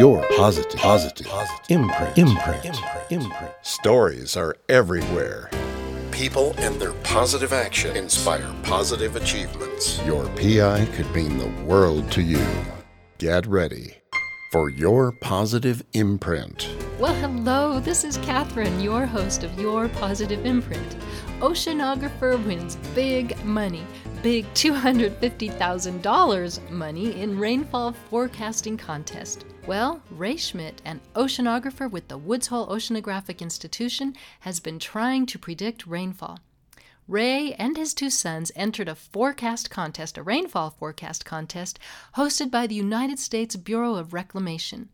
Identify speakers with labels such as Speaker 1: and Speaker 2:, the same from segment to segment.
Speaker 1: your positive, positive, positive imprint, imprint, imprint, imprint.
Speaker 2: Stories are everywhere. People and their positive action inspire positive achievements. Your PI could mean the world to you. Get ready for your positive imprint.
Speaker 3: Well, hello, this is Catherine, your host of Your Positive Imprint. Oceanographer wins big money, big $250,000 money in rainfall forecasting contest. Well, Ray Schmitt, an oceanographer with the Woods Hole Oceanographic Institution, has been trying to predict rainfall. Ray and his two sons entered a forecast contest, a rainfall forecast contest, hosted by the United States Bureau of Reclamation.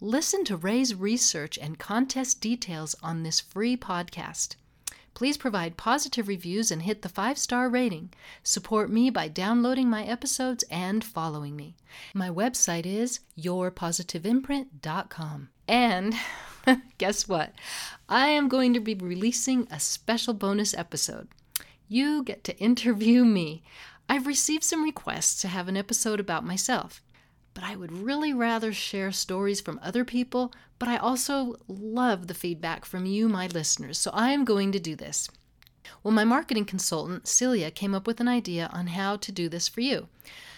Speaker 3: Listen to Ray's research and contest details on this free podcast. Please provide positive reviews and hit the five star rating. Support me by downloading my episodes and following me. My website is yourpositiveimprint.com. And guess what? I am going to be releasing a special bonus episode. You get to interview me. I've received some requests to have an episode about myself but I would really rather share stories from other people, but I also love the feedback from you, my listeners, so I am going to do this. Well, my marketing consultant, Celia, came up with an idea on how to do this for you.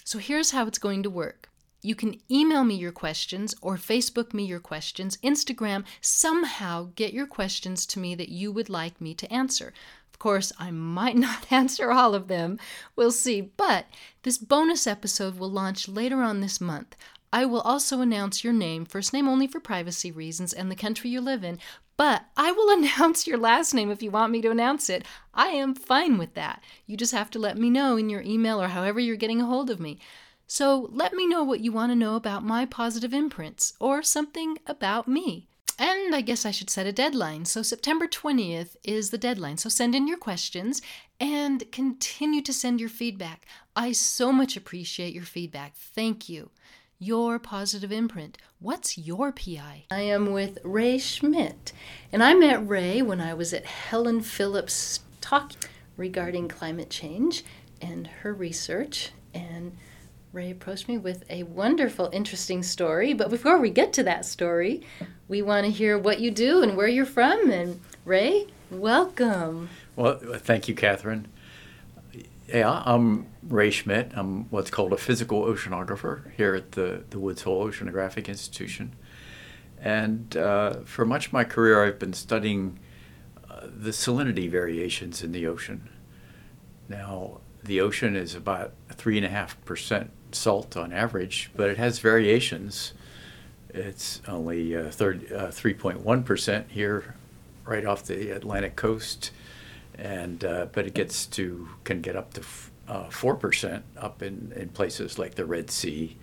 Speaker 3: So here's how it's going to work. You can email me your questions or Facebook me your questions, Instagram, somehow get your questions to me that you would like me to answer course, I might not answer all of them. We'll see. But this bonus episode will launch later on this month. I will also announce your name, first name only for privacy reasons, and the country you live in. But I will announce your last name if you want me to announce it. I am fine with that. You just have to let me know in your email or however you're getting a hold of me. So let me know what you want to know about my positive imprints or something about me. And I guess I should set a deadline. So September 20th is the deadline. So send in your questions and continue to send your feedback. I so much appreciate your feedback. Thank you. Your positive imprint. What's your PI? I am with Ray Schmitt, and I met Ray when I was at Helen Phillips talk regarding climate change and her research and Ray approached me with a wonderful, interesting story. But before we get to that story, we want to hear what you do and where you're from. And Ray, welcome.
Speaker 4: Well, thank you, Catherine. Yeah, I'm Ray Schmitt. I'm what's called a physical oceanographer here at the, the Woods Hole Oceanographic Institution. And uh, for much of my career, I've been studying uh, the salinity variations in the ocean. Now, the ocean is about 3.5% salt on average, but it has variations. It's only uh, 3.1% uh, here, right off the Atlantic coast, and uh, but it gets to can get up to uh, four percent up in, in places like the Red Sea.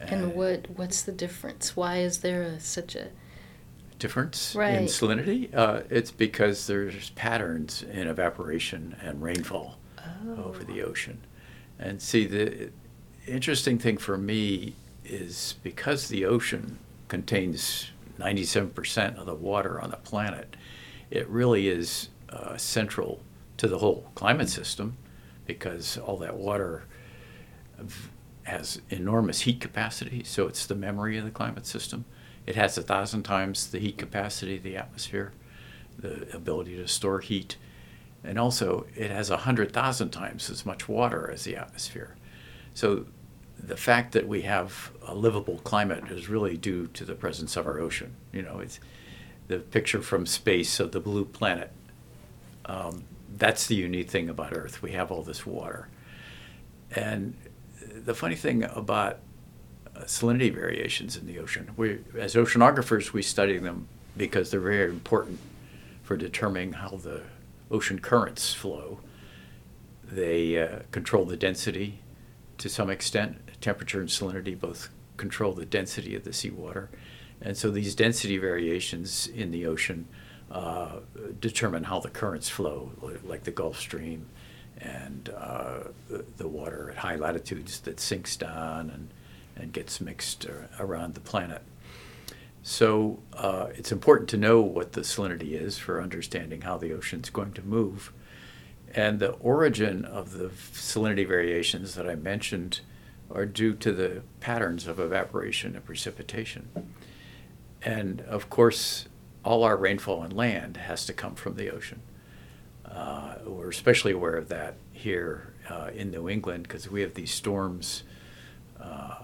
Speaker 3: And what what's the difference? Why is there a, such a
Speaker 4: difference
Speaker 3: right.
Speaker 4: in salinity? Uh, it's because there's patterns in evaporation and rainfall oh. over the ocean. And see, the interesting thing for me is because the ocean contains 97% of the water on the planet, it really is uh, central to the whole climate system because all that water has enormous heat capacity, so it's the memory of the climate system. It has a thousand times the heat capacity of the atmosphere, the ability to store heat, and also it has a hundred thousand times as much water as the atmosphere. So the fact that we have a livable climate is really due to the presence of our ocean. You know, it's the picture from space of the blue planet. Um, that's the unique thing about Earth. We have all this water. And the funny thing about uh, salinity variations in the ocean, we, as oceanographers, we study them because they're very important for determining how the ocean currents flow. They uh, control the density to some extent. Temperature and salinity both control the density of the seawater. And so these density variations in the ocean uh, determine how the currents flow, like the Gulf Stream and uh, the, water at high latitudes that sinks down and, and gets mixed around the planet. So uh, it's important to know what the salinity is for understanding how the ocean's going to move. And the origin of the salinity variations that I mentioned are due to the patterns of evaporation and precipitation. And of course, all our rainfall on land has to come from the ocean. Uh, we're especially aware of that here uh, in New England because we have these storms. Uh,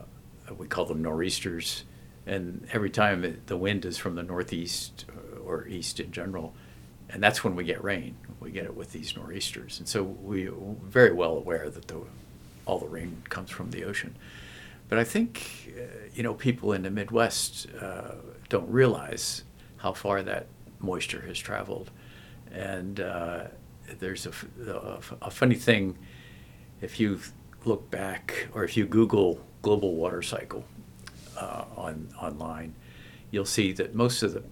Speaker 4: we call them nor'easters, and every time it, the wind is from the northeast or east in general, and that's when we get rain. We get it with these nor'easters, and so we're very well aware that the, all the rain comes from the ocean. But I think, uh, you know, people in the Midwest uh, don't realize how far that moisture has traveled, and uh, there's a, a, a funny thing if you look back or if you Google global water cycle uh, on online, you'll see that most of the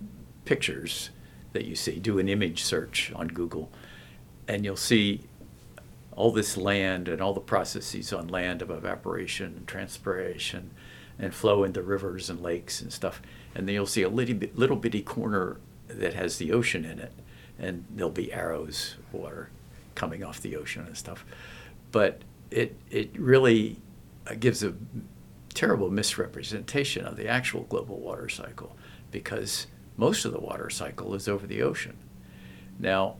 Speaker 4: pictures that you see do an image search on Google, and you'll see all this land and all the processes on land of evaporation and transpiration and flow into rivers and lakes and stuff. And then you'll see a little, bit, little bitty corner that has the ocean in it, and there'll be arrows of water coming off the ocean and stuff. But it, it really uh, gives a terrible misrepresentation of the actual global water cycle because most of the water cycle is over the ocean. Now,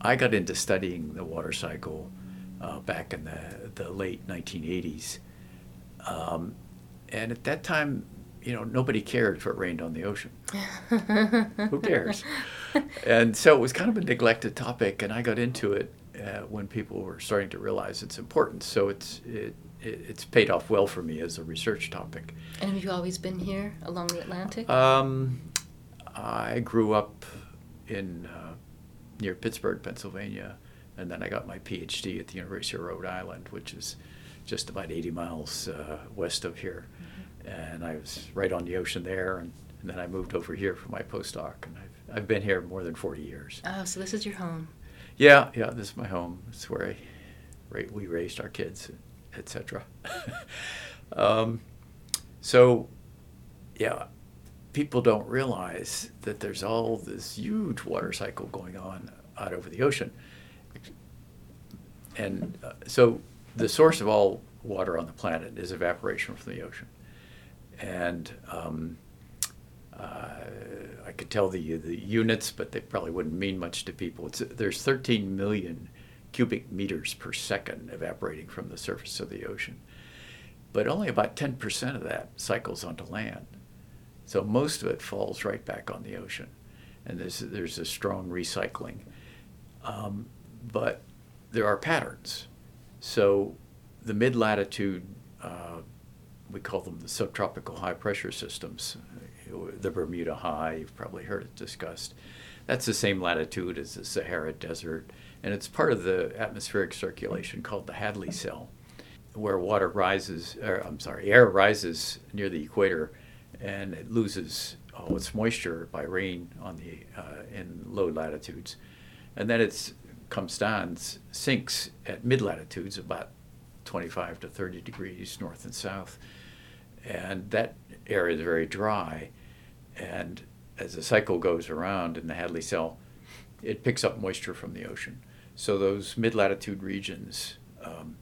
Speaker 4: I got into studying the water cycle uh, back in the, the late 1980s. Um, and at that time, you know, nobody cared if it rained on the ocean. Who cares? And so it was kind of a neglected topic, and I got into it uh, when people were starting to realize its importance. So it's it, it, it's paid off well for me as a research topic.
Speaker 3: And have you always been here along the Atlantic?
Speaker 4: Um, I grew up in uh, near Pittsburgh, Pennsylvania, and then I got my PhD at the University of Rhode Island, which is just about 80 miles uh, west of here. Mm-hmm. And I was right on the ocean there, and, and, then I moved over here for my postdoc, and I've, I've been here more than 40 years.
Speaker 3: Oh, so this is your home?
Speaker 4: Yeah, yeah, this is my home. It's where I, right, we raised our kids, etc. um, so, yeah, people don't realize that there's all this huge water cycle going on out over the ocean. And uh, so the source of all water on the planet is evaporation from the ocean. And um, uh, I could tell the, the units, but they probably wouldn't mean much to people. It's, there's 13 million cubic meters per second evaporating from the surface of the ocean. But only about 10% of that cycles onto land. So most of it falls right back on the ocean, and there's there's a strong recycling. Um, but there are patterns. So the mid latitude, uh, we call them the subtropical high pressure systems. The Bermuda High, you've probably heard it discussed. That's the same latitude as the Sahara Desert, and it's part of the atmospheric circulation called the Hadley cell, where water rises, or I'm sorry, air rises near the equator and it loses all its moisture by rain on the uh, in low latitudes, and then it comes down, sinks at mid latitudes about 25 to 30 degrees north and south, and that area is very dry, and as the cycle goes around in the Hadley cell, it picks up moisture from the ocean. So those mid latitude regions. Um,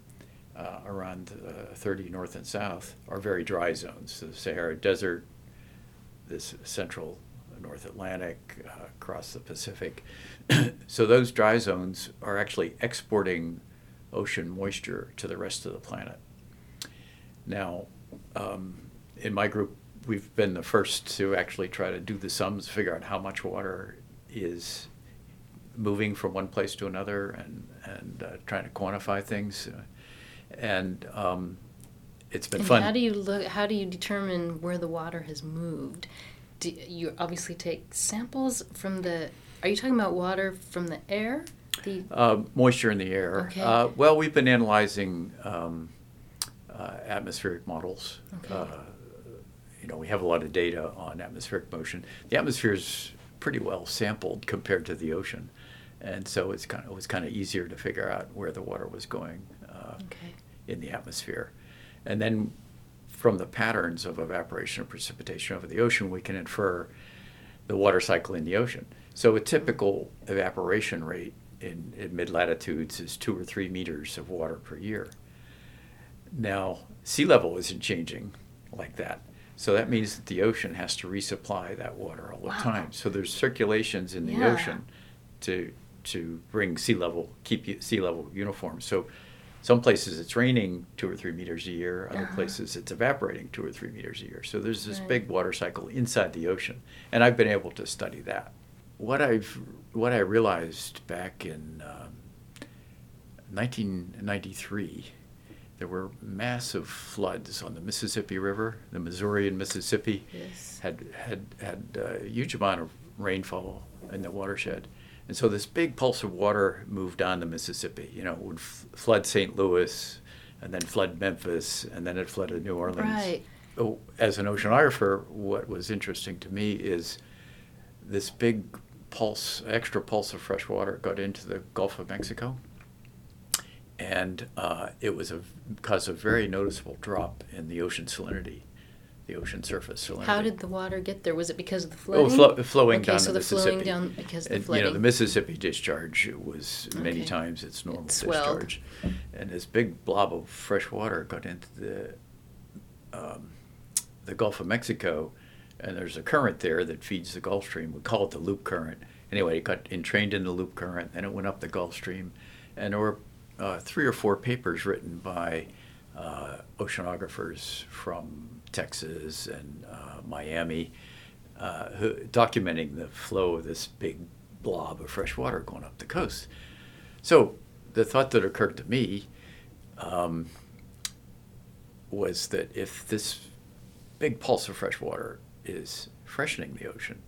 Speaker 4: uh, around uh, 30 north and south are very dry zones. The Sahara Desert, this central North Atlantic, uh, across the Pacific. so those dry zones are actually exporting ocean moisture to the rest of the planet. Now, um, in my group, we've been the first to actually try to do the sums, figure out how much water is moving from one place to another, and and uh, trying to quantify things and um, it's been
Speaker 3: and
Speaker 4: fun.
Speaker 3: How do you look? How do you determine where the water has moved? Do you obviously take samples from the? Are you talking about water from the air?
Speaker 4: The uh, moisture in the air.
Speaker 3: Okay.
Speaker 4: Uh, well, we've been analyzing um, uh, atmospheric models.
Speaker 3: Okay.
Speaker 4: Uh, you know, we have a lot of data on atmospheric motion. The atmosphere is pretty well sampled compared to the ocean, and so it's kind of it was kind of easier to figure out where the water was going
Speaker 3: okay.
Speaker 4: In the atmosphere. And then from the patterns of evaporation and precipitation over the ocean, we can infer the water cycle in the ocean. So a typical evaporation rate in, in mid latitudes is two or three meters of water per year. Now, sea level isn't changing like that. So that means that the ocean has to resupply that water all the
Speaker 3: Wow.
Speaker 4: time. So there's circulations in the
Speaker 3: Yeah.
Speaker 4: ocean to to bring sea level, keep sea level uniform. So some places it's raining two or three meters a year. Other
Speaker 3: Uh-huh.
Speaker 4: places it's evaporating two or three meters a year. So there's this
Speaker 3: Right.
Speaker 4: big water cycle inside the ocean, and I've been able to study that. What I've what I realized back in um, 1993, there were massive floods on the Mississippi River, the Missouri and Mississippi
Speaker 3: Yes.
Speaker 4: had had had a huge amount of rainfall in the watershed, and so this big pulse of water moved on the Mississippi. You know, it would f- flood St. Louis, and then flood Memphis, and then it flooded New Orleans.
Speaker 3: Right.
Speaker 4: Oh, As an oceanographer, what was interesting to me is this big pulse, extra pulse of fresh water, got into the Gulf of Mexico, and uh, it was a caused a very noticeable drop in the ocean salinity, the ocean surface salinity.
Speaker 3: How did the water get there? Was it because of the
Speaker 4: Oh, flo- flowing
Speaker 3: okay,
Speaker 4: down
Speaker 3: so
Speaker 4: the
Speaker 3: the flowing
Speaker 4: Mississippi.
Speaker 3: down because of the
Speaker 4: And,
Speaker 3: flooding.
Speaker 4: You know, the Mississippi discharge was many
Speaker 3: Okay.
Speaker 4: times its normal
Speaker 3: It
Speaker 4: discharge, and this big blob of fresh water got into the um, the Gulf of Mexico, and there's a current there that feeds the Gulf Stream. We call it the loop current. Anyway, it got entrained in the loop current, then it went up the Gulf Stream, and there were uh, three or four papers written by uh, oceanographers from Texas and uh, Miami, uh, who, documenting the flow of this big blob of fresh water going up the coast. So the thought that occurred to me um, was that if this big pulse of fresh water is freshening the ocean,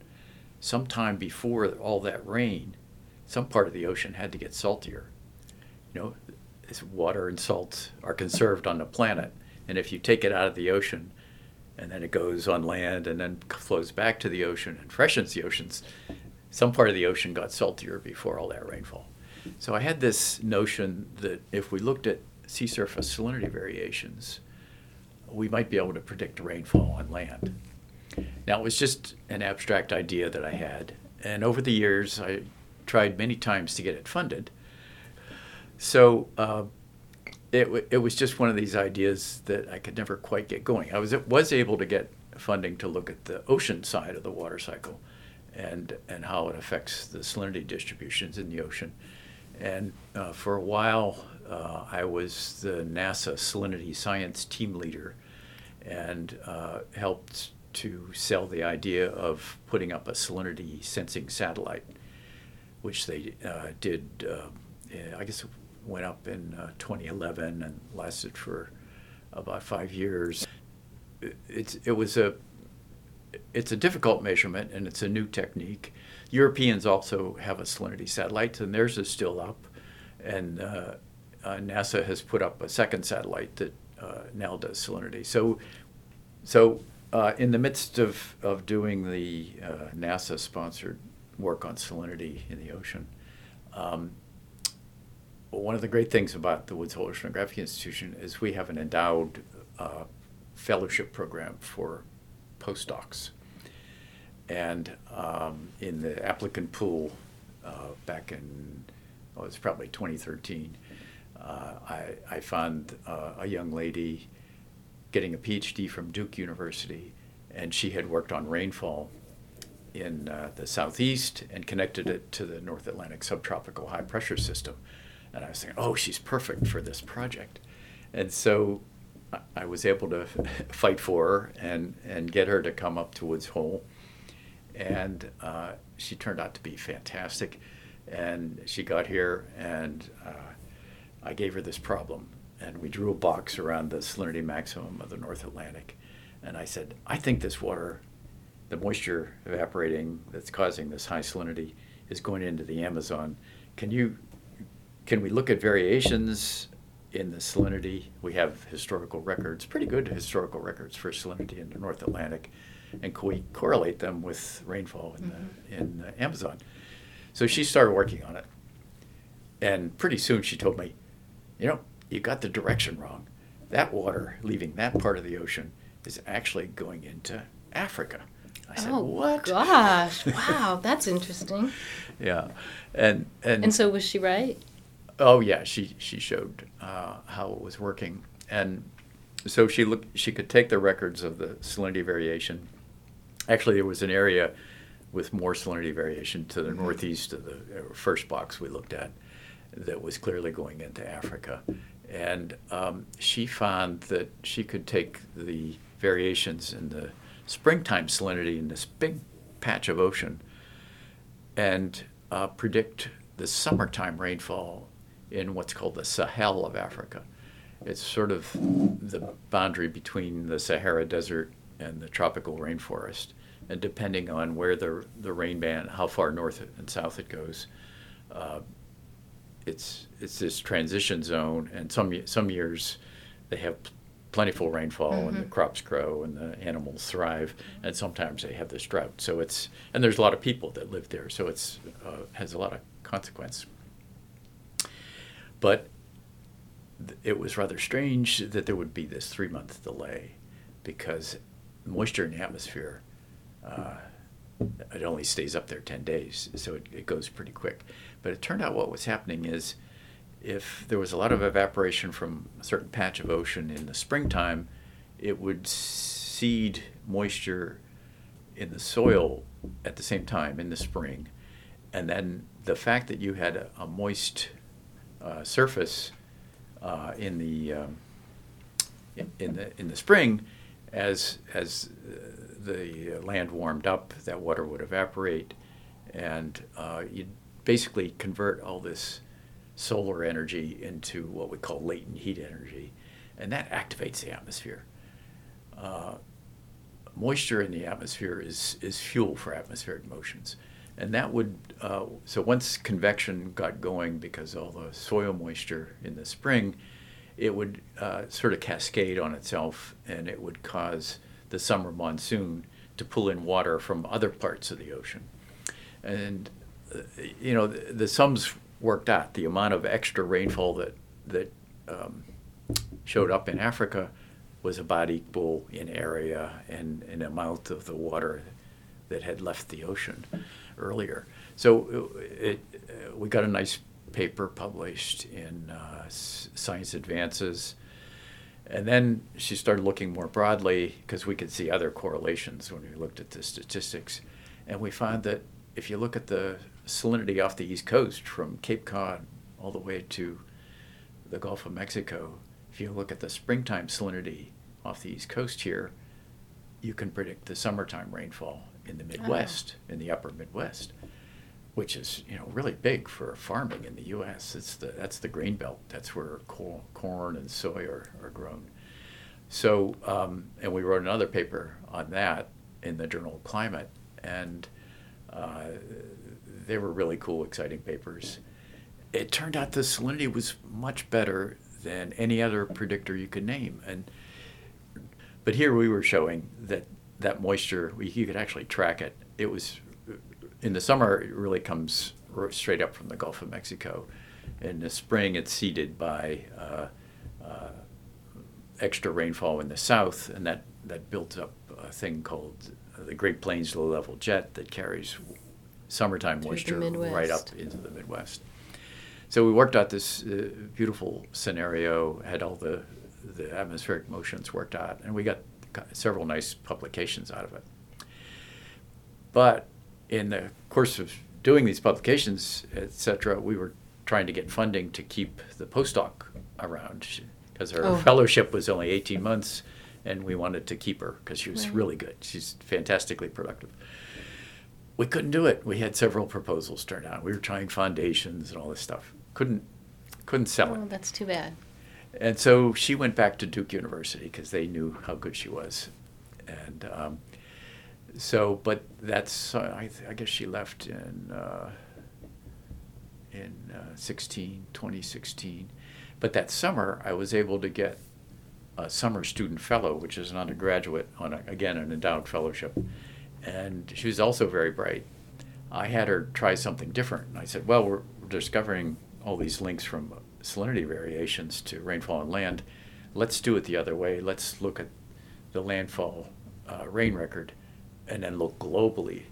Speaker 4: sometime before all that rain, some part of the ocean had to get saltier. You know, water and salt are conserved on the planet, and if you take it out of the ocean, and then it goes on land and then flows back to the ocean and freshens the oceans, some part of the ocean got saltier before all that rainfall. So I had this notion that if we looked at sea surface salinity variations, we might be able to predict rainfall on land. Now, it was just an abstract idea that I had, and over the years, I tried many times to get it funded. So uh, it, w- it was just one of these ideas that I could never quite get going. I was was able to get funding to look at the ocean side of the water cycle, and and how it affects the salinity distributions in the ocean. And uh, for a while, uh, I was the NASA salinity science team leader, and uh, helped to sell the idea of putting up a salinity sensing satellite, which they uh, did. Uh, I guess went up in uh, 2011 and lasted for about five years. It, it's it was a it's a difficult measurement and it's a new technique. Europeans also have a salinity satellite, and theirs is still up. And uh, uh, NASA has put up a second satellite that uh, now does salinity. So, so uh, in the midst of, of doing the uh, NASA sponsored work on salinity in the ocean, um, one of the great things about the Woods Hole Oceanographic Institution is we have an endowed uh, fellowship program for postdocs. And um, in the applicant pool uh, back in, oh, it's probably 2013, uh, I, I found uh, a young lady getting a PhD from Duke University, and she had worked on rainfall in uh, the southeast and connected it to the North Atlantic subtropical high pressure system. And I was thinking, oh, she's perfect for this project. And so I- was able to fight for her and, and get her to come up to Woods Hole. And uh, she turned out to be fantastic. And she got here, and uh, I gave her this problem. And we drew a box around the salinity maximum of the North Atlantic. And I said, I think this water, the moisture evaporating that's causing this high salinity, is going into the Amazon. Can you, can we look at variations in the salinity? We have historical records, pretty good historical records for salinity in the North Atlantic, and can we correlate them with rainfall in the mm-hmm. in the Amazon? So she started working on it, and pretty soon she told me, you know, you got the direction wrong. That water leaving that part of the ocean is actually going into Africa. I said,
Speaker 3: oh
Speaker 4: what?
Speaker 3: gosh! Wow, that's interesting.
Speaker 4: Yeah, and and
Speaker 3: And so was she right?
Speaker 4: Oh yeah, she she showed uh, how it was working, and so she looked. She could take the records of the salinity variation. Actually, there was an area with more salinity variation to the
Speaker 3: Mm-hmm.
Speaker 4: northeast of the uh, first box we looked at that was clearly going into Africa. And um, she found that she could take the variations in the springtime salinity in this big patch of ocean and uh, predict the summertime rainfall in what's called the Sahel of Africa. It's sort of the boundary between the Sahara Desert and the tropical rainforest. And depending on where the, the rain band, how far north and south it goes, uh, it's, it's this transition zone. And some, some years they have plentiful rainfall and the crops grow and the animals thrive. And sometimes they have this drought. So it's, and there's a lot of people that live there. So it's, uh, has a lot of consequence. But it was rather strange that there would be this three month delay because moisture in the atmosphere uh, it only stays up there 10 days so it, it goes pretty quick. But it turned out what was happening is if there was a lot of evaporation from a certain patch of ocean in the springtime it would seed moisture in the soil at the same time in the spring. And then the fact that you had a, a moist uh, surface uh, in the um, in, the in the spring, as as uh, the land warmed up, that water would evaporate, and uh, you'd basically convert all this solar energy into what we call latent heat energy, and that activates the atmosphere. Uh, moisture in the atmosphere is is fuel for atmospheric motions and that would uh, so once convection got going because all the soil moisture in the spring it would uh, sort of cascade on itself and it would cause the summer monsoon to pull in water from other parts of the ocean. And uh, you know the, the sums worked out. The amount of extra rainfall that that um, showed up in Africa was about equal in area and in amount of the water that had left the ocean earlier. So it, uh, we got a nice paper published in uh, Science Advances. And then she started looking more broadly because we could see other correlations when we looked at the statistics. And we found that if you look at the salinity off the East Coast from Cape Cod all the way to the Gulf of Mexico, if you look at the springtime salinity off the East Coast here, you can predict the summertime rainfall in the Midwest, in the upper Midwest, which is you know really big for farming in the U.S. It's the that's the grain belt. That's where cor- corn and soy are, are grown. So um, and we wrote another paper on that in the journal Climate, and uh, they were really cool, exciting papers. It turned out the salinity was much better than any other predictor you could name, and but here we were showing that that moisture, you could actually track it. It was in the summer, it really comes straight up from the Gulf of Mexico. In the spring, it's seeded by uh, uh, extra rainfall in the south, and that, that builds up a thing called the Great Plains Low Level Jet that carries summertime
Speaker 3: Through
Speaker 4: moisture right up into the Midwest. So we worked out this uh, beautiful scenario, had all the, the atmospheric motions worked out, and we got, got several nice publications out of it. But in the course of doing these publications, etc., we were trying to get funding to keep the postdoc around because her
Speaker 3: Oh.
Speaker 4: fellowship was only 18 months, and we wanted to keep her because she was
Speaker 3: Right.
Speaker 4: really good. She's fantastically productive. We couldn't do it. We had several proposals turned out. We were trying foundations and all this stuff. Couldn't couldn't sell it.
Speaker 3: Oh, that's too bad.
Speaker 4: And so she went back to Duke University because they knew how good she was. And um, so, but that's, uh, I, th- I guess she left in, uh, in uh, 16, 2016. But that summer, I was able to get a summer student fellow, which is an undergraduate on, a, again, an endowed fellowship. And she was also very bright. I had her try something different. And I said, well, we're, we're discovering all these links from salinity variations to rainfall on land. Let's do it the other way. Let's look at the landfall uh, rain record and then look globally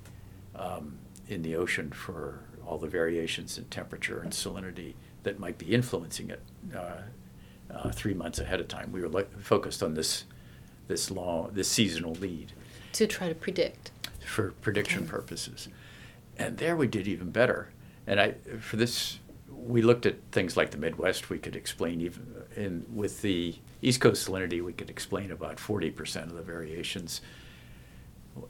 Speaker 4: um, in the ocean for all the variations in temperature and salinity that might be influencing it. Uh, uh, three months ahead of time. We were lo- focused on this this long this seasonal lead
Speaker 3: To try to predict.
Speaker 4: for prediction purposes. And there we did even better. And I for this we looked at things like the Midwest. We could explain even in with the East Coast salinity, we could explain about forty percent of the variations.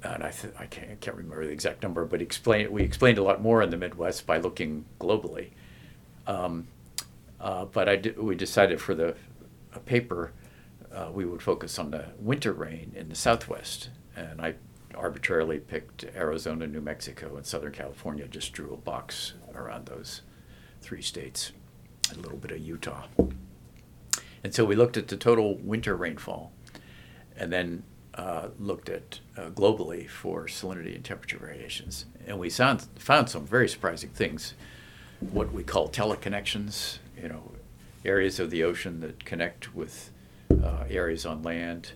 Speaker 4: And I th- I can't, I can't remember the exact number, but explain we explained a lot more in the Midwest by looking globally. Um, uh, but I did, we decided for the paper uh, we would focus on the winter rain in the Southwest, and I arbitrarily picked Arizona, New Mexico, and Southern California. Just drew a box around those three states, a little bit of Utah. And so we looked at the total winter rainfall, and then uh, looked at uh, globally for salinity and temperature variations, and we found found some very surprising things. What we call teleconnections, you know, areas of the ocean that connect with uh, areas on land,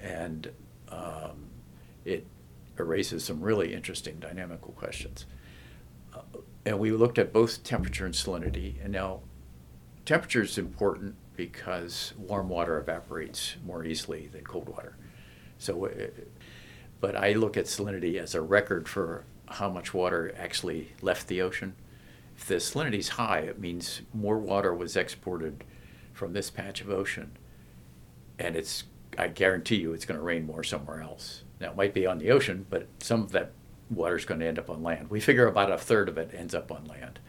Speaker 4: and um, it raises some really interesting dynamical questions. And we looked at both temperature and salinity, and now temperature is important because warm water evaporates more easily than cold water. So, uh, but I look at salinity as a record for how much water actually left the ocean. If the salinity is high, it means more water was exported from this patch of ocean, and it's I guarantee you it's going to rain more somewhere else. Now it might be on the ocean, but some of that water is going to end up on land. We figure about a third of it ends up on land.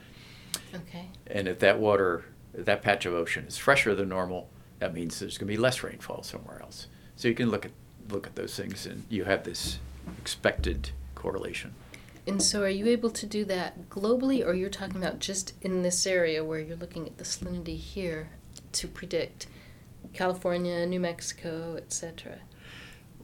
Speaker 3: Okay.
Speaker 4: And if that water, that patch of ocean is fresher than normal, that means there's going to be less rainfall somewhere else. So you can look at look at those things, and you have this expected correlation.
Speaker 3: And so, are you able to do that globally, or you're talking about just in this area where you're looking at the salinity here to predict California, New Mexico, etc.?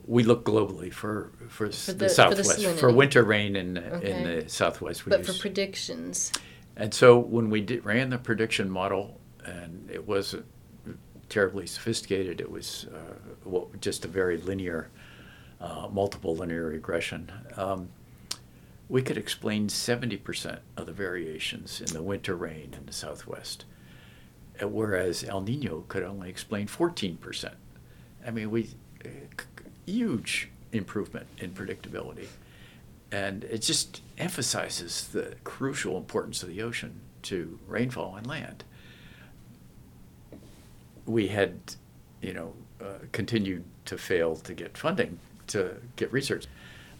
Speaker 4: We look globally for for,
Speaker 3: For
Speaker 4: the,
Speaker 3: the- for the
Speaker 4: southwest for, winter rain in
Speaker 3: Okay.
Speaker 4: in the southwest. We
Speaker 3: But for predictions,
Speaker 4: And so when we did, ran the prediction model, and it wasn't terribly sophisticated, it was uh, well, just a very linear, uh, multiple linear regression. Um, we could explain 70% of the variations in the winter rain in the southwest, uh, whereas El Nino could only explain 14%. I mean, we uh, huge improvement in predictability. And it just emphasizes the crucial importance of the ocean to rainfall and land. We had, you know, uh, continued to fail to get funding to get research.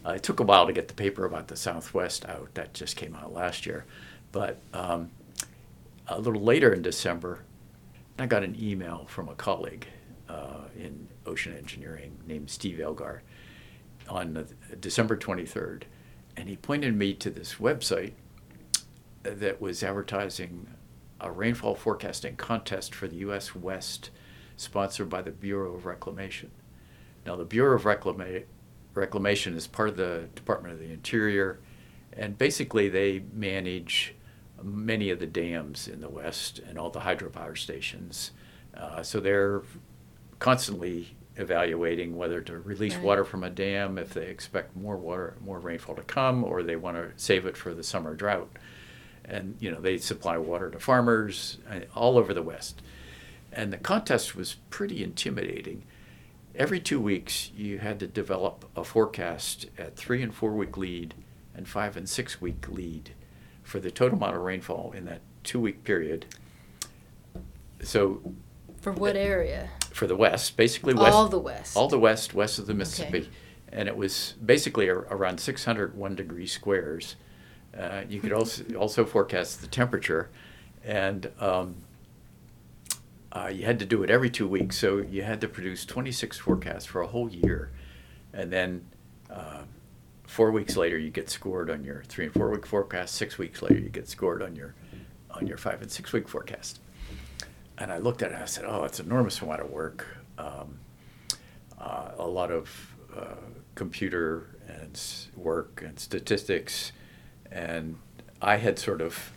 Speaker 4: Uh, it took a while to get the paper about the Southwest out. That just came out last year. But um, a little later in December, I got an email from a colleague uh, in ocean engineering named Steve Elgar on the- December 23rd, and he pointed me to this website that was advertising a rainfall forecasting contest for the U.S. West, sponsored by the Bureau of Reclamation. Now, the Bureau of Reclama- Reclamation is part of the Department of the Interior, and basically they manage many of the dams in the West and all the hydropower stations. Uh, so they're constantly evaluating whether to release
Speaker 3: Right.
Speaker 4: water from a dam if they expect more water, more rainfall to come, or they want to save it for the summer drought. And you know they supply water to farmers uh, all over the West. And the contest was pretty intimidating. Every two weeks, you had to develop a forecast at three and four week lead and five and six week lead for the total amount of rainfall in that two week period. So
Speaker 3: for what area?
Speaker 4: For the West, basically west,
Speaker 3: All the West.
Speaker 4: all the West, west of the Mississippi,
Speaker 3: Okay.
Speaker 4: and it was basically a, around 601 degree squares. Uh, you could also also forecast the temperature, and um, uh, you had to do it every two weeks. So you had to produce 26 forecasts for a whole year, and then uh, four weeks later you get scored on your three and four week forecast. Six weeks later you get scored on your on your five and six week forecast. And I looked at it and I said, "Oh, it's an enormous amount of work, um, uh, a lot of uh, computer and s- work and statistics." And I had sort of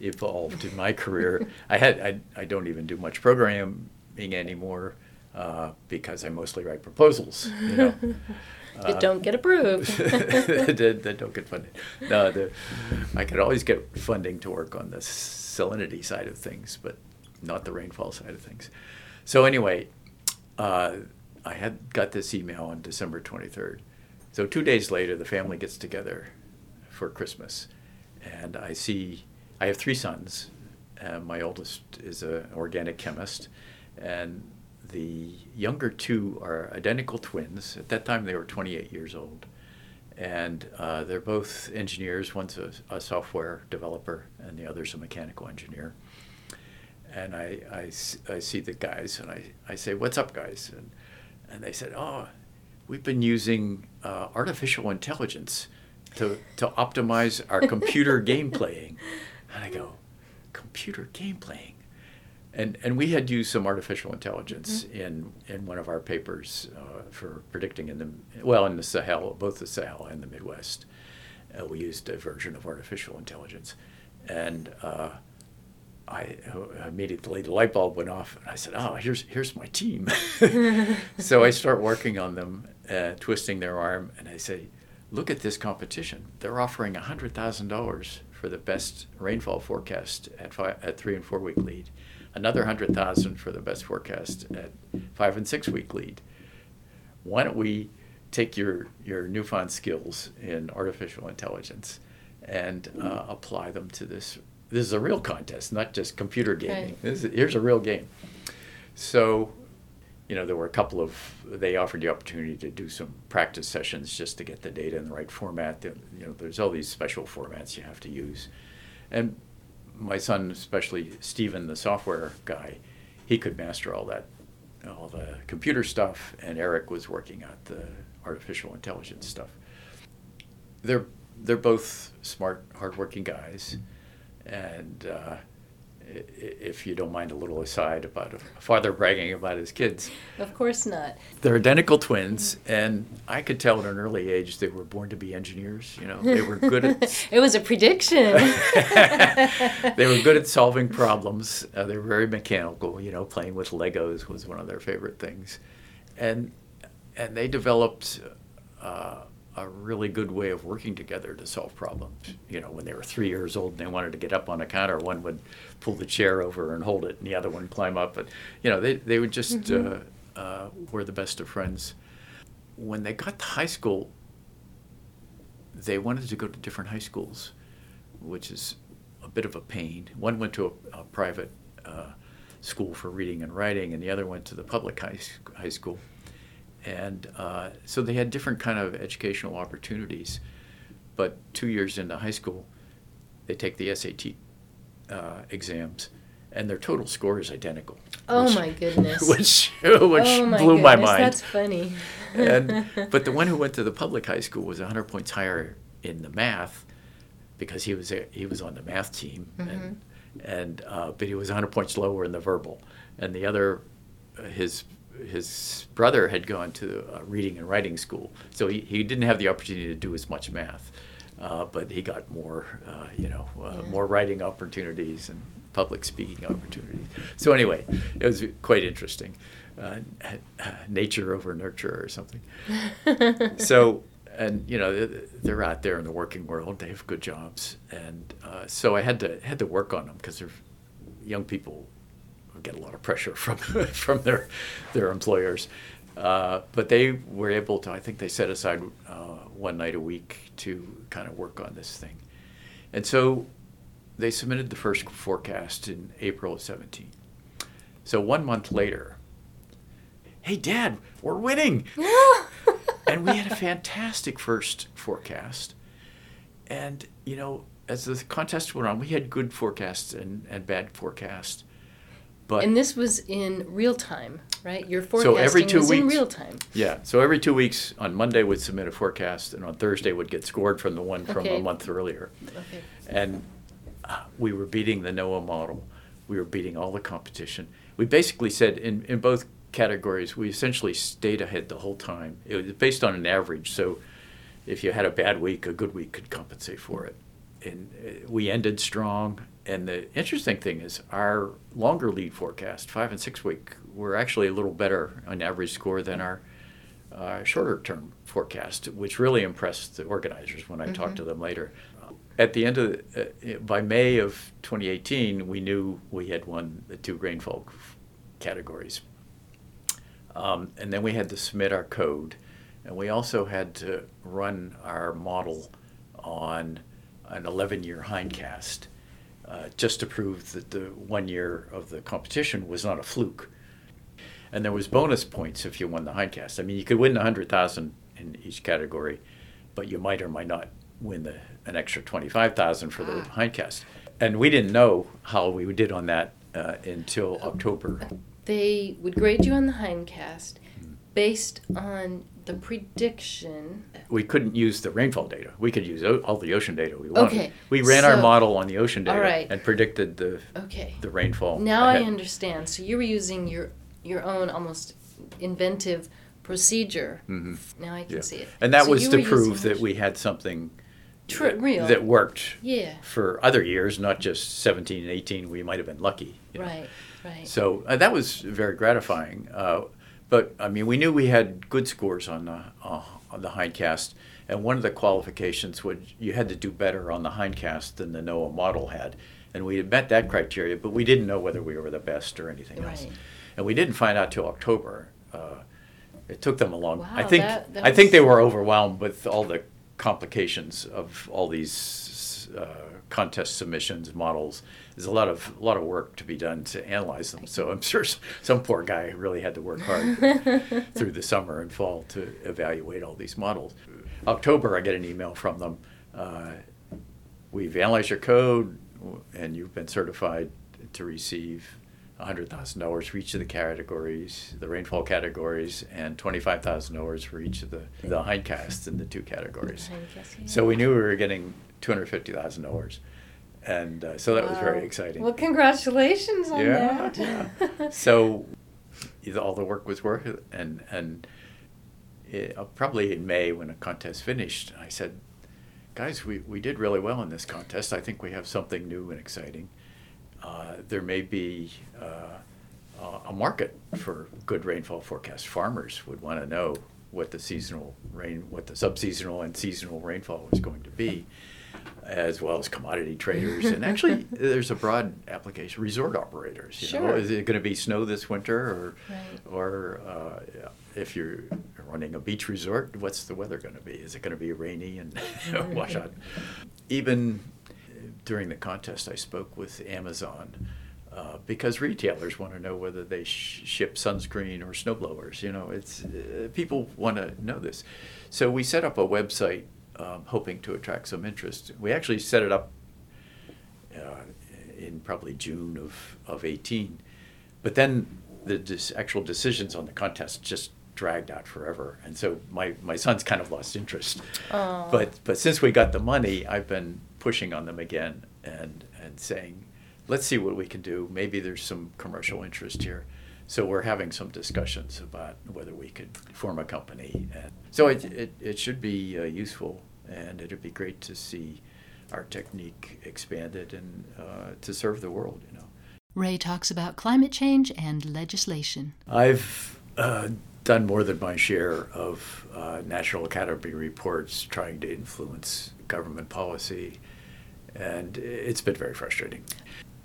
Speaker 4: evolved in my career. I had I, I don't even do much programming anymore uh, because I mostly write proposals. You know.
Speaker 3: that don't get approved.
Speaker 4: that, that don't get funded. No, the, I could always get funding to work on the salinity side of things, but not the rainfall side of things. So anyway, uh, I had got this email on December 23rd. So two days later, the family gets together for Christmas, and I see I have three sons. And my oldest is an organic chemist, and the younger two are identical twins. At that time, they were 28 years old, and uh, they're both engineers. One's a, a, software developer, and the other's a mechanical engineer. And I, I, I see the guys, and I, I say, "What's up, guys?" And and they said, "Oh, we've been using uh, artificial intelligence to to optimize our computer game playing." And I go, "Computer game playing." and and we had used some artificial intelligence mm-hmm. in in one of our papers uh, for predicting in the well in the Sahel, both the Sahel and the Midwest. Uh, we used a version of artificial intelligence, and uh, I immediately the light bulb went off, and I said, "Oh, here's here's my team." so I start working on them, uh, twisting their arm, and I say, "Look at this competition! They're offering hundred thousand dollars for the best rainfall forecast at five, at three and four week lead." another 100,000 for the best forecast at five and six week lead. Why don't we take your, your newfound skills in artificial intelligence and uh, apply them to this? This is a real contest, not just computer gaming. Right. Is, here's a real game. So, you know, there were a couple of, they offered the opportunity to do some practice sessions just to get the data in the right format. You know, there's all these special formats you have to use. And my son, especially Stephen, the software guy, he could master all that, all the computer stuff, and Eric was working at the artificial intelligence stuff. They're they're both smart, hardworking guys, and uh, if you don't mind a little aside about a father bragging about his kids.
Speaker 3: Of course not.
Speaker 4: They're identical twins, and I could tell at an early age they were born to be engineers. You know, they were good at.
Speaker 3: it was a prediction.
Speaker 4: they were good at solving problems. Uh, they were very mechanical. You know, playing with Legos was one of their favorite things, and and they developed. Uh, a really good way of working together to solve problems. You know, when they were three years old and they wanted to get up on a counter, one would pull the chair over and hold it, and the other one climb up. But you know, they they would just mm-hmm. uh, uh, were the best of friends. When they got to high school, they wanted to go to different high schools, which is a bit of a pain. One went to a, a private uh, school for reading and writing, and the other went to the public high, high school and uh, so they had different kind of educational opportunities. But two years into high school, they take the SAT uh, exams, and their total score is identical.
Speaker 3: Oh which, my goodness!
Speaker 4: Which which oh my blew goodness, my mind.
Speaker 3: That's funny.
Speaker 4: and but the one who went to the public high school was 100 points higher in the math because he was a, he was on the math team, mm-hmm. and and uh, but he was 100 points lower in the verbal, and the other his his brother had gone to a reading and writing school, so he, he didn't have the opportunity to do as much math, uh, but he got more, uh, you know, uh, more writing opportunities and public speaking opportunities. So anyway, it was quite interesting, uh, nature over nurture or something. so and you know they're out there in the working world, they have good jobs, and uh, so I had to had to work on them because they're young people get a lot of pressure from from their their employers. Uh, but they were able to. I think they set aside uh, one night a week to kind of work on this thing, and so they submitted the first forecast in April of 17. So one month later, hey, Dad, we're winning, and we had a fantastic first forecast, and you know. As the contest went on, we had good forecasts and, and bad forecasts
Speaker 3: but and this was in real time, right? Your forecasting so every two was weeks, in real time.
Speaker 4: Yeah. So every two weeks, on Monday would submit a forecast, and on Thursday would get scored from the one from okay. a month earlier. Okay. And uh, we were beating the NOAA model. We were beating all the competition. We basically said in, in both categories, we essentially stayed ahead the whole time. It was based on an average. So if you had a bad week, a good week could compensate for it. And uh, we ended strong and the interesting thing is our longer lead forecast, five and six week, were actually a little better on average score than our uh, shorter term forecast, which really impressed the organizers when I mm-hmm. talked to them later. At the end of the, uh, by May of 2018, we knew we had won the two rainfall categories. Um, and then we had to submit our code, and we also had to run our model on an 11 year hindcast uh, just to prove that the one year of the competition was not a fluke. And there was bonus points if you won the hindcast. I mean, you could win 100,000 in each category, but you might or might not win the, an extra 25,000 for the
Speaker 3: Ah.
Speaker 4: hindcast. And we didn't know how we did on that uh, until October.
Speaker 3: They would grade you on the hindcast based on the prediction.
Speaker 4: we couldn't use the rainfall data. We could use o- all the ocean data we wanted.
Speaker 3: Okay,
Speaker 4: We ran our model on the ocean data
Speaker 3: right.
Speaker 4: and predicted the
Speaker 3: Okay.
Speaker 4: the rainfall.
Speaker 3: Now I understand. So you were using your your own almost inventive procedure. Now I can
Speaker 4: Yeah.
Speaker 3: see it.
Speaker 4: And that
Speaker 3: So
Speaker 4: was to prove that we had something
Speaker 3: True,
Speaker 4: that,
Speaker 3: real.
Speaker 4: that worked
Speaker 3: Yeah.
Speaker 4: for other years, not just 17 and 18. We might have been lucky. you know.
Speaker 3: Right. Right.
Speaker 4: So uh, that was very gratifying. Uh, but I mean, we knew we had good scores on the uh, on the hindcast, and one of the qualifications was you had to do better on the hindcast than the NOAA model had, and we had met that criteria, but we didn't know whether we were the best or anything else, and we didn't find out till October. Uh, it took them a long.
Speaker 3: Wow, I
Speaker 4: think
Speaker 3: that- that
Speaker 4: I think they were overwhelmed with all the complications of all these uh, contest submissions models. There's a lot of a lot of work to be done to analyze them. So I'm sure some poor guy really had to work hard through the summer and fall to evaluate all these models. October, I get an email from them. Uh, we've analyzed your code, and you've been certified to receive $100,000 for each of the categories, the rainfall categories, and $25,000 for each of the, the hindcasts in the two categories. So we knew we were getting $250,000. And uh, so that was very exciting.
Speaker 3: Well, congratulations on
Speaker 4: Yeah,
Speaker 3: that.
Speaker 4: so all the work was worth it, and and it, uh, probably in May when the contest finished, I said, "Guys, we, we did really well in this contest. I think we have something new and exciting. Uh, there may be uh, a- a market for good rainfall forecast. Farmers would want to know what the seasonal rain, what the subseasonal and seasonal rainfall was going to be." As well as commodity traders, and actually, there's a broad application. Resort operators, you know,
Speaker 3: Sure.
Speaker 4: is it going to be snow this winter, or
Speaker 3: Right.
Speaker 4: or uh, if you're running a beach resort, what's the weather going to be? Is it going to be rainy and wash out? Even during the contest, I spoke with Amazon uh, because retailers want to know whether they sh- ship sunscreen or snowblowers. You know, it's uh, people want to know this. So we set up a website um, hoping to attract some interest. We actually set it up uh, in probably June of, of 18. But then the dis- actual decisions on the contest just dragged out forever. And so my, my son's kind of lost interest. But, but since we got the money, I've been pushing on them again and, and saying, let's see what we can do. Maybe there's some commercial interest here. So we're having some discussions about whether we could form a company. And so it, it, it should be uh, useful and it'd be great to see our technique expanded and uh, to serve the world, you know.
Speaker 5: Ray talks about climate change and legislation.
Speaker 4: I've uh, done more than my share of uh, National Academy reports trying to influence government policy, and it's been very frustrating.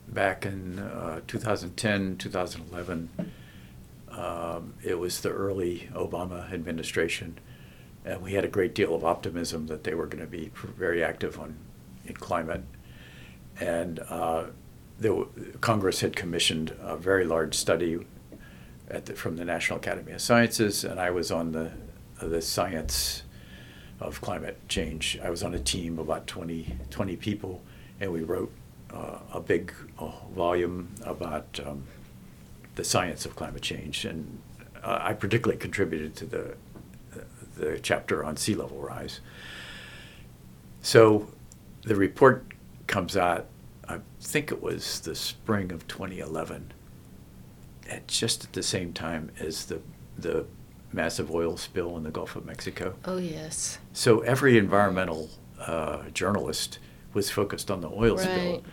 Speaker 4: Back in uh, 2010, 2011, um, it was the early Obama administration, and we had a great deal of optimism that they were going to be very active on in climate. And uh, Congress had commissioned a very large study the, from the National Academy of Sciences, and I was on the the science of climate change. I was on a team of about 20, 20 people, and we wrote uh, a big uh, volume about um, the science of climate change. And uh, I particularly contributed to the the chapter on sea level rise. So the report comes out, I think it was the spring of 2011, at just at the same time as the, the massive oil spill in the Gulf of Mexico.
Speaker 3: oh yes.
Speaker 4: So every environmental uh, journalist was focused on the oil spill,
Speaker 3: Right.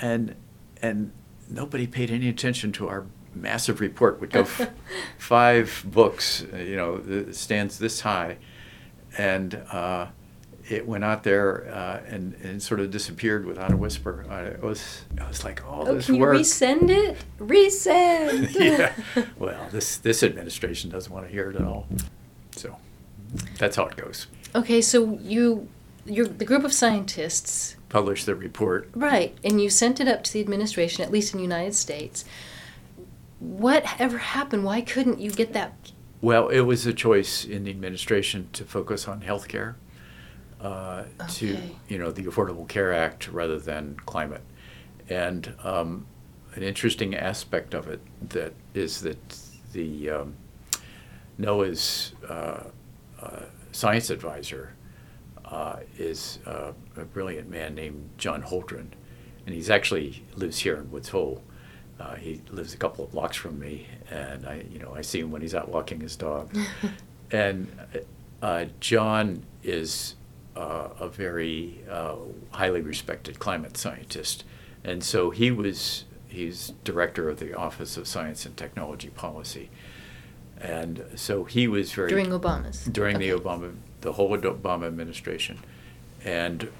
Speaker 4: And and nobody paid any attention to our massive report, which of f- five books, uh, you know, stands this high, and uh, it went out there uh, and, and sort of disappeared without a whisper. I, was I was like, all
Speaker 3: Oh,
Speaker 4: this
Speaker 3: can you resend it? Resend.
Speaker 4: yeah. Well, this this administration doesn't want to hear it at all. So that's how it goes.
Speaker 3: Okay, so you, you're the group of scientists,
Speaker 4: Publish the report.
Speaker 3: right? And you sent it up to the administration, at least in the United States. What ever happened? Why couldn't you get that?
Speaker 4: Well, it was a choice in the administration to focus on health care, uh, to you know the Affordable Care Act rather than climate, and um, an interesting aspect of it that is that the um, NOAA's uh, uh, science advisor uh, is uh, a brilliant man named John Holdren, and he's actually lives here in Woods Hole. Uh, he lives a couple of blocks from me, and I, you know, I see him when he's out walking his dog. and uh, John is uh, a very uh, highly respected climate scientist, and so he was he's director of the Office of Science and Technology Policy, and so he was very
Speaker 3: During Obama's.
Speaker 4: during the
Speaker 3: Okay.
Speaker 4: Obama, the whole Obama administration, and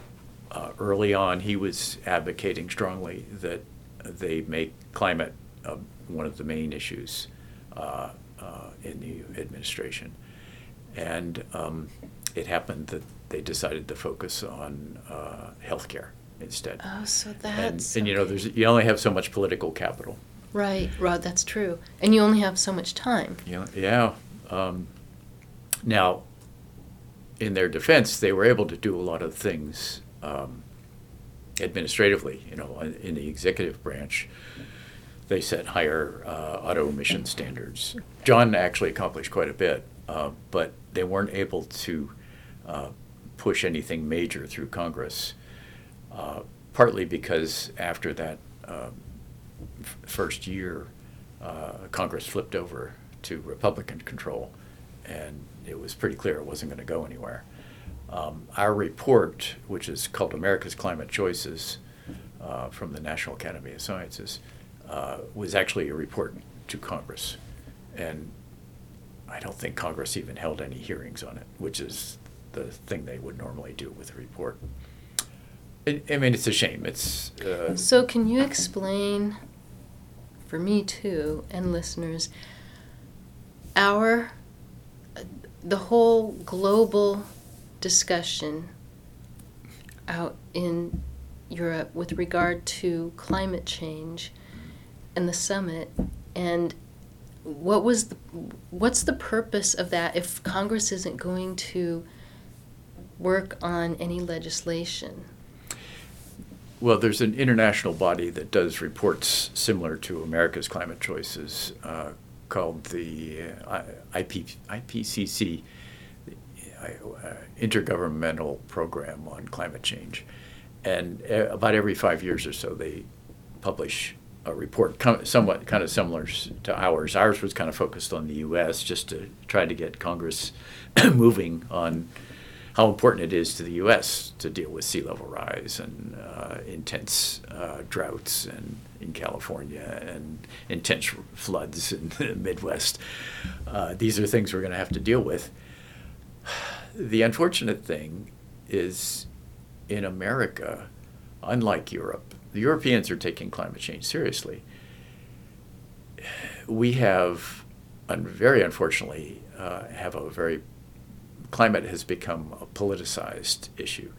Speaker 4: uh, early on, he was advocating strongly that they make climate uh, one of the main issues uh, uh, in the administration, and um, it happened that they decided to focus on uh, healthcare instead.
Speaker 3: Oh, so
Speaker 4: and,
Speaker 3: that's.
Speaker 4: and you know, there's you only have so much political capital.
Speaker 3: Right, Rod, that's true. And you only have so much time.
Speaker 4: Yeah, yeah. Um, now, in their defense, they were able to do a lot of things um, administratively. You know, in, the executive branch, they set higher uh, auto emission standards. John actually accomplished quite a bit, uh, but they weren't able to uh, push anything major through Congress. Uh, partly because after that uh, f- first year, uh, Congress flipped over to Republican control, and it was pretty clear it wasn't going to go anywhere. Um, our report, which is called America's Climate Choices uh, from the National Academy of Sciences, uh, was actually a report to Congress. And I don't think Congress even held any hearings on it, which is the thing they would normally do with a report. I I mean, it's a shame. It's uh,
Speaker 3: So, can you explain, for me too, and listeners, our, the whole global discussion out in Europe with regard to climate change and the summit and what was the what's the purpose of that if Congress isn't going to work on any legislation?
Speaker 4: Well, there's an international body that does reports similar to America's Climate Choices uh, called the uh, IP, IPCC, uh, Intergovernmental Program on Climate Change. And uh, about every five years or so, they publish a report somewhat kind of similar to ours. Ours was kind of focused on the U.S. just to try to get Congress moving on how important it is to the U.S. to deal with sea level rise and uh, intense uh, droughts and in California and intense floods in the Midwest. Uh, these are things we're going to have to deal with. The unfortunate thing is in America, unlike Europe, the Europeans are taking climate change seriously. We have, un- very unfortunately, uh, have a very climate has become a politicized issue.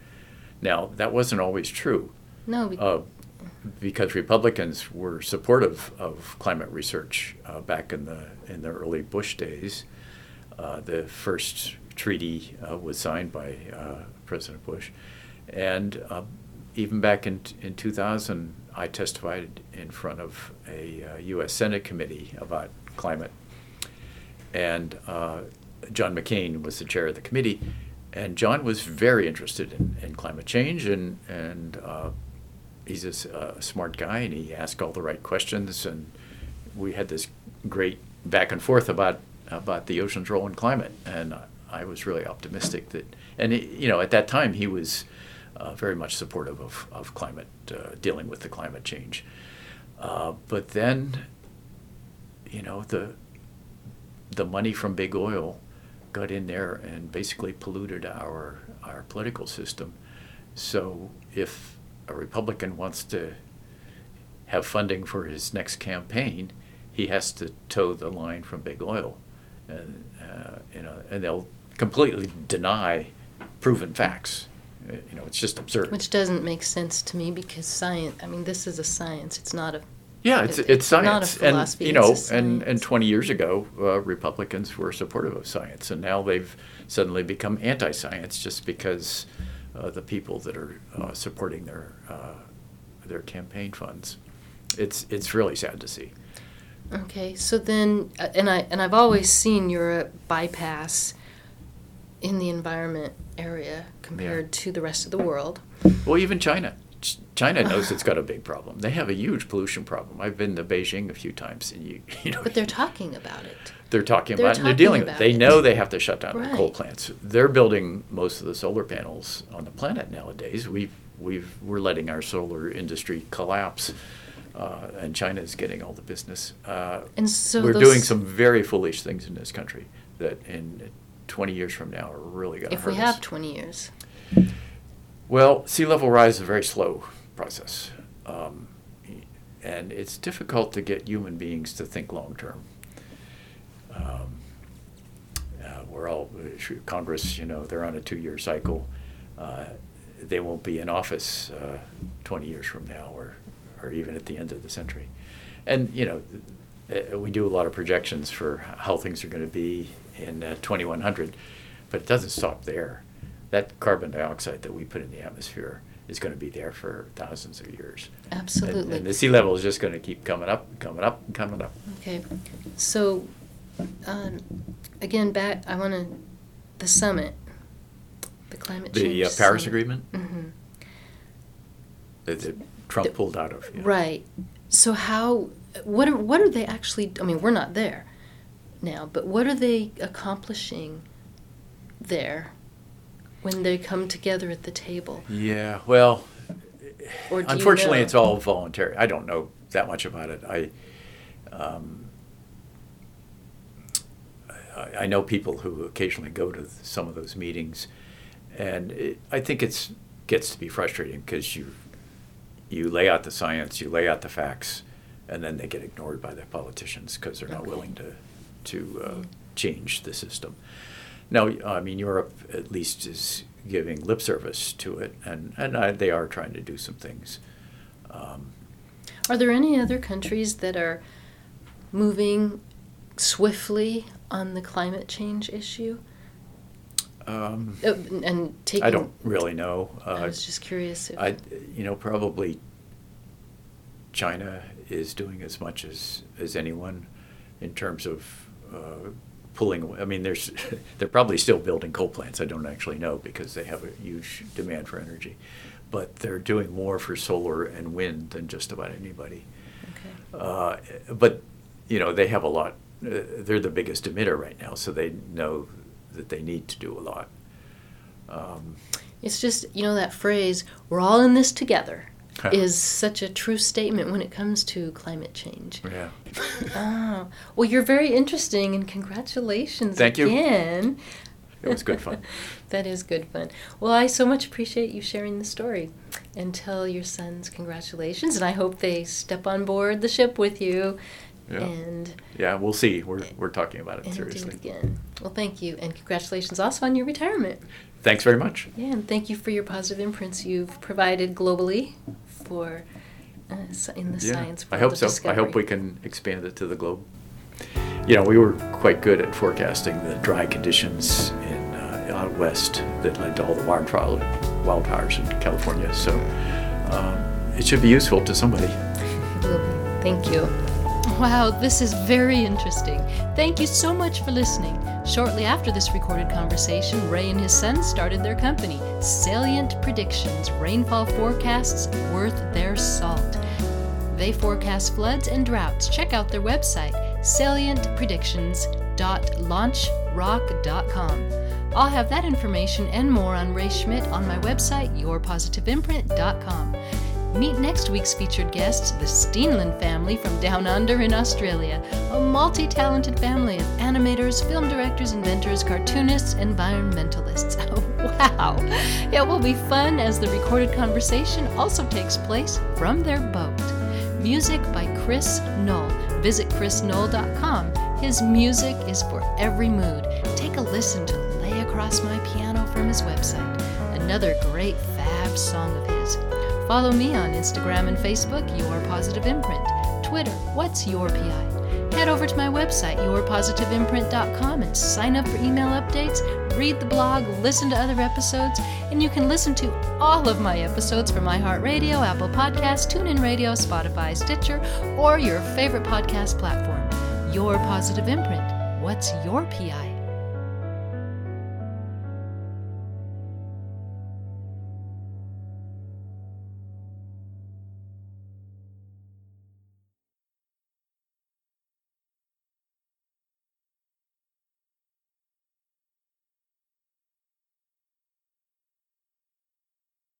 Speaker 4: Now that wasn't always true,
Speaker 3: No, we,
Speaker 4: uh, because Republicans were supportive of climate research uh, back in the in the early Bush days. Uh, the first treaty uh, was signed by uh, President Bush, and uh, even back in in 2000, I testified in front of a uh, U.S. Senate committee about climate, and uh, John McCain was the chair of the committee, and John was very interested in, in climate change, and and uh, he's a a smart guy, and he asked all the right questions, and we had this great back and forth about about the ocean's role in climate, and I was really optimistic that, and he, you know, at that time he was uh, very much supportive of of climate, uh, dealing with the climate change, uh, but then, you know, the the money from big oil got in there and basically polluted our our political system. So if a Republican wants to have funding for his next campaign, he has to toe the line from big oil, and uh, you know, and they'll completely deny proven facts. Uh, You know, it's just absurd.
Speaker 3: Which doesn't make sense to me because science, I mean, this is a science. It's not a.
Speaker 4: Yeah, it's
Speaker 3: It-
Speaker 4: it's
Speaker 3: it's not a
Speaker 4: science,
Speaker 3: philosophy,
Speaker 4: and you know, and and 20 years ago, uh, Republicans were supportive of science, and now they've suddenly become anti-science just because the people that are uh, supporting their uh, their campaign funds. It's it's really sad to see.
Speaker 3: Okay, so then, uh, and I and I've always seen Europe bypass in the environment area compared to the rest of the world.
Speaker 4: Well, even China. Ch- China knows it's got a big problem. They have a huge pollution problem. I've been to Beijing a few times, and you you know
Speaker 3: But they're talking about it.
Speaker 4: they're talking
Speaker 3: they're
Speaker 4: about it and they're dealing with it. They know they have to shut down their coal plants. They're building most of the solar panels on the planet nowadays. We've we've we're letting our solar industry collapse, uh, and is getting all the business. Uh,
Speaker 3: And so
Speaker 4: we're doing some very foolish things in this country that in 20 years from now are really going to
Speaker 3: If
Speaker 4: hurt
Speaker 3: we
Speaker 4: us.
Speaker 3: have 20 years.
Speaker 4: Well, sea level rise is a very slow process. Um, and it's difficult to get human beings to think long term. Um, uh, we're all, Congress, you know, they're on a two year cycle. Uh, they won't be in office uh, 20 years from now or, or even at the end of the century. And, you know, uh, we do a lot of projections for how things are going to be in uh, 2100, but it doesn't stop there. That carbon dioxide that we put in the atmosphere is going to be there for thousands of years.
Speaker 3: Absolutely.
Speaker 4: And, the sea level is just going to keep coming up, coming up, and coming up.
Speaker 3: Okay, so um, again, back. I want to the summit, the climate change.
Speaker 4: The uh, Paris
Speaker 3: summit.
Speaker 4: Agreement
Speaker 3: Mhm.
Speaker 4: that, that Trump
Speaker 3: The-
Speaker 4: pulled out of. yeah.
Speaker 3: Right. So how? What are what are they actually? I mean, we're not there now, but what are they accomplishing there when they come together at the table?
Speaker 4: Yeah, well,
Speaker 3: Or do you
Speaker 4: unfortunately,
Speaker 3: know?
Speaker 4: it's all voluntary. I don't know that much about it. I, um, I, I know people who occasionally go to some of those meetings, and it, I think it's gets to be frustrating because you you lay out the science, you lay out the facts, and then they get ignored by the politicians because they're not
Speaker 3: Okay.
Speaker 4: willing to to uh, change the system. Now, I mean, Europe at least is giving lip service to it, and and I, they are trying to do some things. Um,
Speaker 3: Are there any other countries that are moving swiftly on the climate change issue?
Speaker 4: um,
Speaker 3: Uh, and taking.
Speaker 4: I don't really know. Uh,
Speaker 3: I was just curious. If,
Speaker 4: I, you know, probably China is doing as much as, as anyone in terms of uh, pulling. away- I mean, there's they're probably still building coal plants. I don't actually know because they have a huge demand for energy, but they're doing more for solar and wind than just about anybody.
Speaker 3: okay.
Speaker 4: Uh, but you know, they have a lot. Uh, they're the biggest emitter right now, so they know that they need to do a lot. Um,
Speaker 3: It's just, you know, that phrase, we're all in this together,
Speaker 4: Huh.
Speaker 3: is such a true statement when it comes to climate change.
Speaker 4: yeah.
Speaker 3: Oh, well, you're very interesting, and congratulations
Speaker 4: Thank you.
Speaker 3: again.
Speaker 4: It was good fun.
Speaker 3: that is good fun. Well, I so much appreciate you sharing the story and tell your sons congratulations, and I hope they step on board the ship with you
Speaker 4: Yeah.
Speaker 3: and,
Speaker 4: Yeah, we'll see. We're, we're talking about it seriously.
Speaker 3: it again. Well, thank you, and congratulations also on your retirement.
Speaker 4: Thanks very much.
Speaker 3: Yeah, and thank you for your positive imprints you've provided globally for uh, in the
Speaker 4: Yeah,
Speaker 3: science
Speaker 4: I hope so. I hope we can expand it to the globe. You know, we were quite good at forecasting the dry conditions in uh, out west that led to all the wildfire wildfires in California. So um, it should be useful to somebody.
Speaker 3: It will be. Thank you.
Speaker 5: Wow, this is very interesting. Thank you so much for listening. Shortly after this recorded conversation, Ray and his son started their company, Salient Predictions Rainfall Forecasts Worth Their Salt. They forecast floods and droughts. Check out their website, salientpredictions.launchrock.com. I'll have that information and more on Ray Schmitt on my website, yourpositiveimprint.com.
Speaker 3: Meet next week's featured guests, the Steenland family from Down Under in Australia, a multi talented family of animators, film directors, inventors, cartoonists, environmentalists. Oh, wow! It will be fun as the recorded conversation also takes place from their boat. Music by Chris Knoll. Visit chrisknoll.com. His music is for every mood. Take a listen to Lay Across My Piano from his website. Another great fab song of his. Follow me on Instagram and Facebook, Your Positive Imprint. Twitter, What's Your PI? Head over to my website, yourpositiveimprint.com, and sign up for email updates, read the blog, listen to other episodes, and you can listen to all of my episodes from iHeartRadio, Apple Podcasts, TuneIn Radio, Spotify, Stitcher, or your favorite podcast platform. Your Positive Imprint. What's your PI?